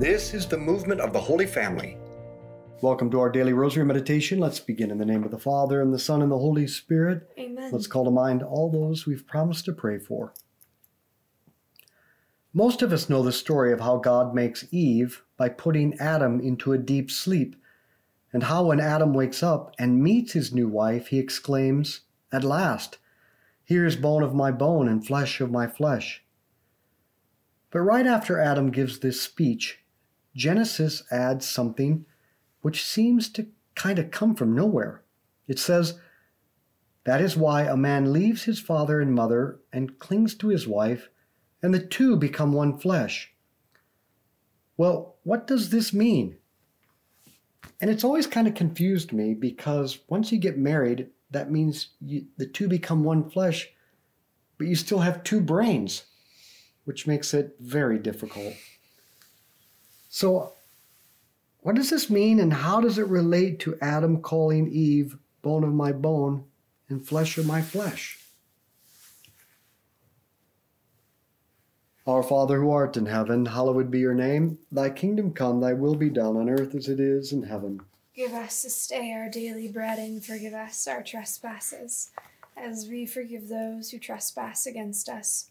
This is the movement of the Holy Family. Welcome to our daily rosary meditation. Let's begin in the name of the Father, and the Son, and the Holy Spirit. Amen. Let's call to mind all those we've promised to pray for. Most of us know the story of how God makes Eve by putting Adam into a deep sleep, and how when Adam wakes up and meets his new wife, he exclaims, At last, here is bone of my bone and flesh of my flesh. But right after Adam gives this speech, Genesis adds something which seems to kind of come from nowhere. It says, That is why a man leaves his father and mother and clings to his wife, and the two become one flesh. Well, what does this mean? And it's always kind of confused me because once you get married, that means you, the two become one flesh, but you still have two brains, which makes it very difficult. So, what does this mean, and how does it relate to Adam calling Eve bone of my bone and flesh of my flesh? Our Father who art in heaven, hallowed be your name. Thy kingdom come, thy will be done on earth as it is in heaven. Give us this day our daily bread and forgive us our trespasses, as we forgive those who trespass against us.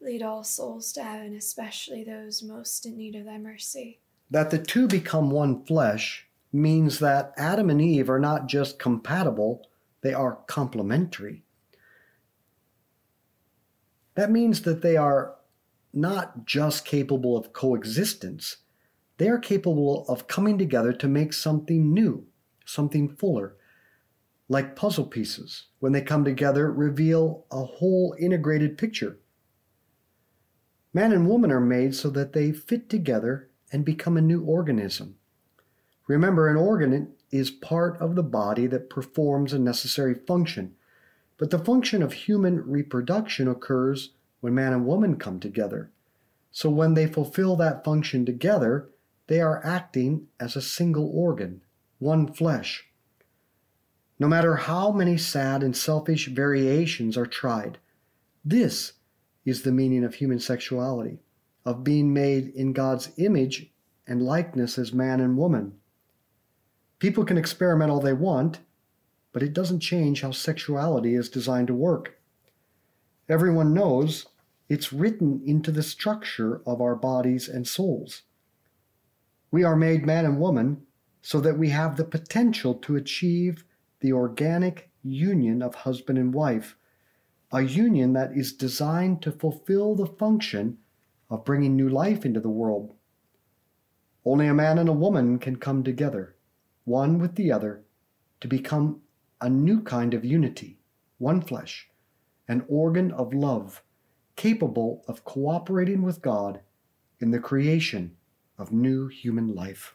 Lead all souls to heaven, especially those most in need of thy mercy. that the two become one flesh means that Adam and Eve are not just compatible, they are complementary. That means that they are not just capable of coexistence, they are capable of coming together to make something new, something fuller. Like puzzle pieces, when they come together, reveal a whole integrated picture. Man and woman are made so that they fit together and become a new organism. Remember, an organ is part of the body that performs a necessary function, but the function of human reproduction occurs when man and woman come together. So when they fulfill that function together, they are acting as a single organ, one flesh. No matter how many sad and selfish variations are tried, this is the meaning of human sexuality, of being made in God's image and likeness as man and woman. People can experiment all they want, but it doesn't change how sexuality is designed to work. Everyone knows It's written into the structure of our bodies and souls. We are made man and woman so that we have the potential to achieve the organic union of husband and wife, a union that is designed to fulfill the function of bringing new life into the world. Only a man and a woman can come together, one with the other, to become a new kind of unity, one flesh, an organ of love, capable of cooperating with God in the creation of new human life.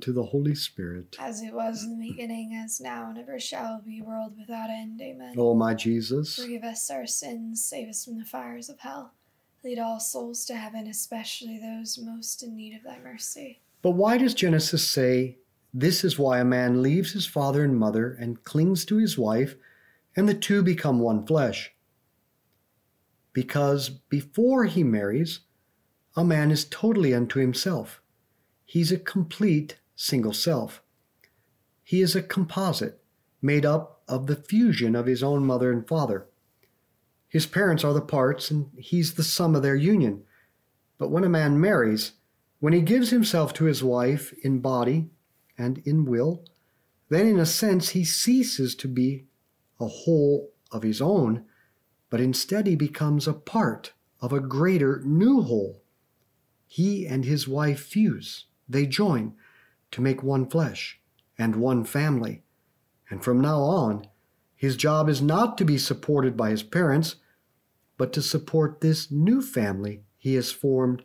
to the Holy Spirit. As it was in the beginning, as now, and ever shall be, world without end. Amen. O my Jesus, Forgive us our sins, save us from the fires of hell. Lead all souls to heaven, especially those most in need of thy mercy. But why does Genesis say, This is why a man leaves his father and mother and clings to his wife, and the two become one flesh? Because before he marries, a man is totally unto himself. He's a complete single self. He is a composite made up of the fusion of his own mother and father. His parents are the parts, and he's the sum of their union. But when a man marries, when he gives himself to his wife in body and in will, then in a sense he ceases to be a whole of his own, but instead he becomes a part of a greater new whole. He and his wife fuse, they join to make one flesh and one family. And from now on, his job is not to be supported by his parents, but to support this new family he has formed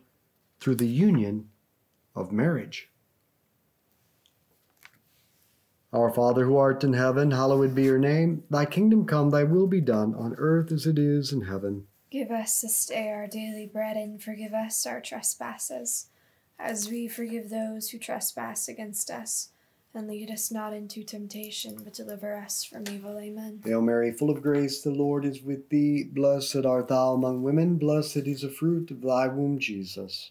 through the union of marriage. Our Father who art in heaven, hallowed be your name. Thy kingdom come, thy will be done, on earth as it is in heaven. Give us this day our daily bread, and forgive us our trespasses, as we forgive those who trespass against us. And lead us not into temptation, but deliver us from evil. Amen. Hail Mary, full of grace, the Lord is with thee. Blessed art thou among women, blessed is the fruit of thy womb, Jesus.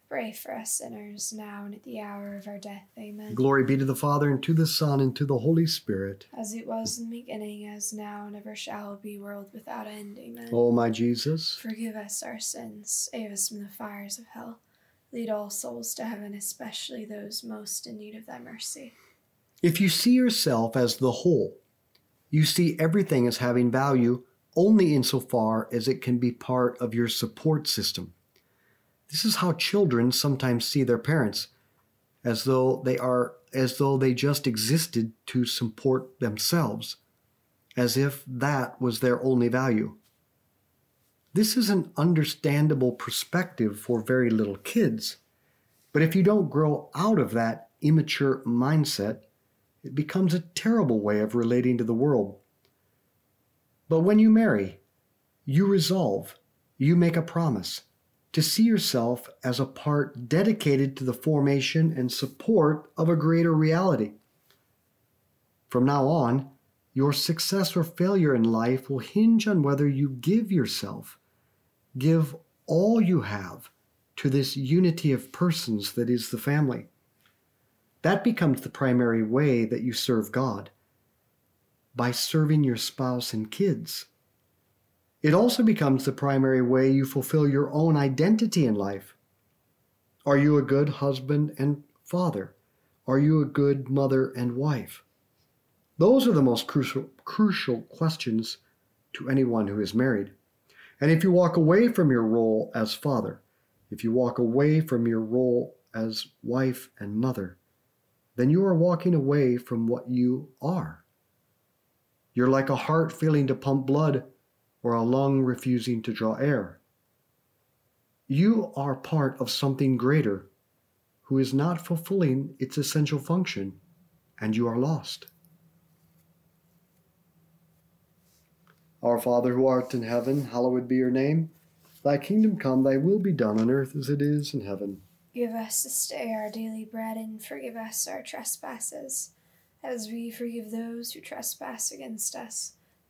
pray for us sinners now and at the hour of our death. Amen. Glory be to the Father, and to the Son, and to the Holy Spirit. As it was in the beginning, as now, and ever shall be, world without end. Amen. O my Jesus, Forgive us our sins, save us from the fires of hell. Lead all souls to heaven, especially those most in need of thy mercy. if you see yourself as the whole, you see everything as having value only insofar as it can be part of your support system. This is how children sometimes see their parents, as though they are as though they just existed to support themselves, as if that was their only value. This is an understandable perspective for very little kids, but if you don't grow out of that immature mindset, it becomes a terrible way of relating to the world. But when you marry, you resolve, you make a promise to see yourself as a part dedicated to the formation and support of a greater reality. From now on, your success or failure in life will hinge on whether you give yourself, give all you have to this unity of persons that is the family. That becomes the primary way that you serve God by serving your spouse and kids. It also becomes the primary way you fulfill your own identity in life. Are you a good husband and father? Are you a good mother and wife? Those are the most crucial, crucial questions to anyone who is married. And if you walk away from your role as father, if you walk away from your role as wife and mother, then you are walking away from what you are. You're like a heart failing to pump blood or a lung refusing to draw air. You are part of something greater who is not fulfilling its essential function, and you are lost. Our Father who art in heaven, hallowed be your name. Thy kingdom come, thy will be done on earth as it is in heaven. Give us this day our daily bread, and forgive us our trespasses, as we forgive those who trespass against us.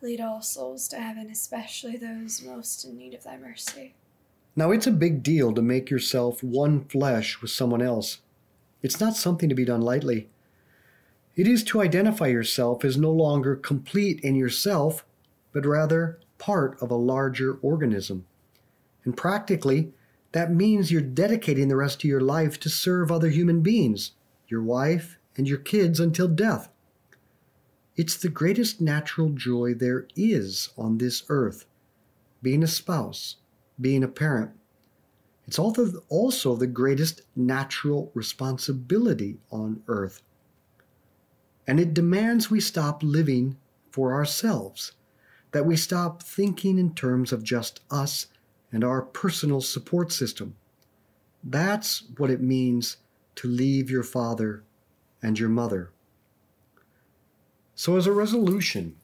Lead all souls to heaven, especially those most in need of thy mercy. Now, it's a big deal to make yourself one flesh with someone else. It's not something to be done lightly. It is to identify yourself as no longer complete in yourself, but rather part of a larger organism. And practically, that means you're dedicating the rest of your life to serve other human beings, your wife and your kids until death. It's the greatest natural joy there is on this earth being a spouse, being a parent. It's also the greatest natural responsibility on earth. And it demands we stop living for ourselves, that we stop thinking in terms of just us and our personal support system. That's what it means to leave your father and your mother. So, as a resolution,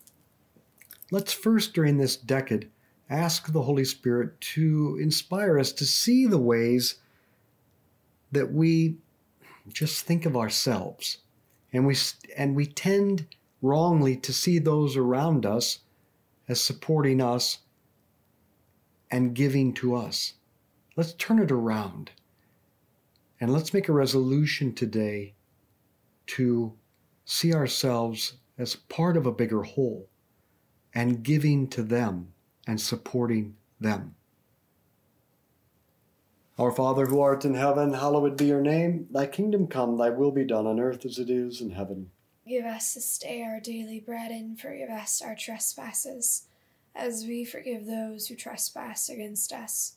let's first during this decade ask the Holy Spirit to inspire us to see the ways that we just think of ourselves and we and we tend wrongly to see those around us as supporting us and giving to us. Let's turn it around. And let's make a resolution today to see ourselves as part of a bigger whole and giving to them and supporting them. Our Father who art in heaven, hallowed be your name. Thy kingdom come, thy will be done on earth as it is in heaven. Give us this day our daily bread and forgive us our trespasses, as we forgive those who trespass against us.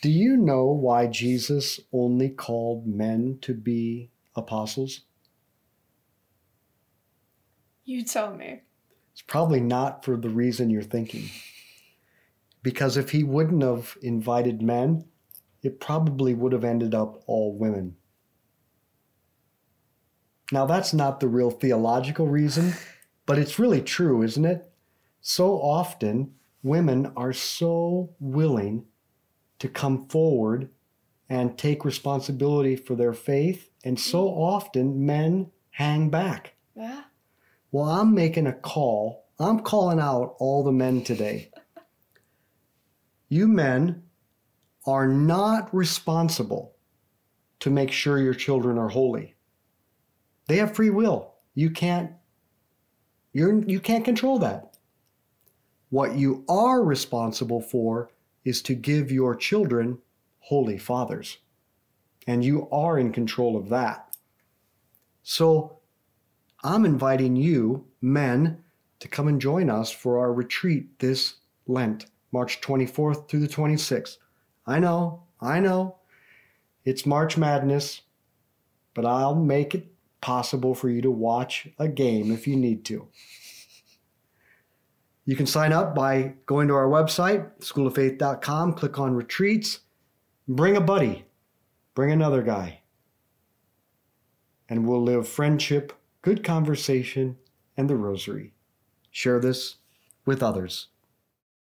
do you know why Jesus only called men to be apostles? You tell me. It's probably not for the reason you're thinking. Because if he wouldn't have invited men, it probably would have ended up all women. Now, that's not the real theological reason, but it's really true, isn't it? So often, women are so willing to come forward and take responsibility for their faith, and so mm. often men hang back. Yeah? Well, I'm making a call. I'm calling out all the men today. You men are not responsible to make sure your children are holy. They have free will. You can't you're you can't control that. What you are responsible for is to give your children holy fathers. And you are in control of that. So I'm inviting you, men, to come and join us for our retreat this Lent, March 24th through the 26th. I know, I know, it's March Madness, but I'll make it possible for you to watch a game if you need to. You can sign up by going to our website, schooloffaith.com, click on retreats, bring a buddy, bring another guy, and we'll live friendship good conversation, and the rosary. Share this with others.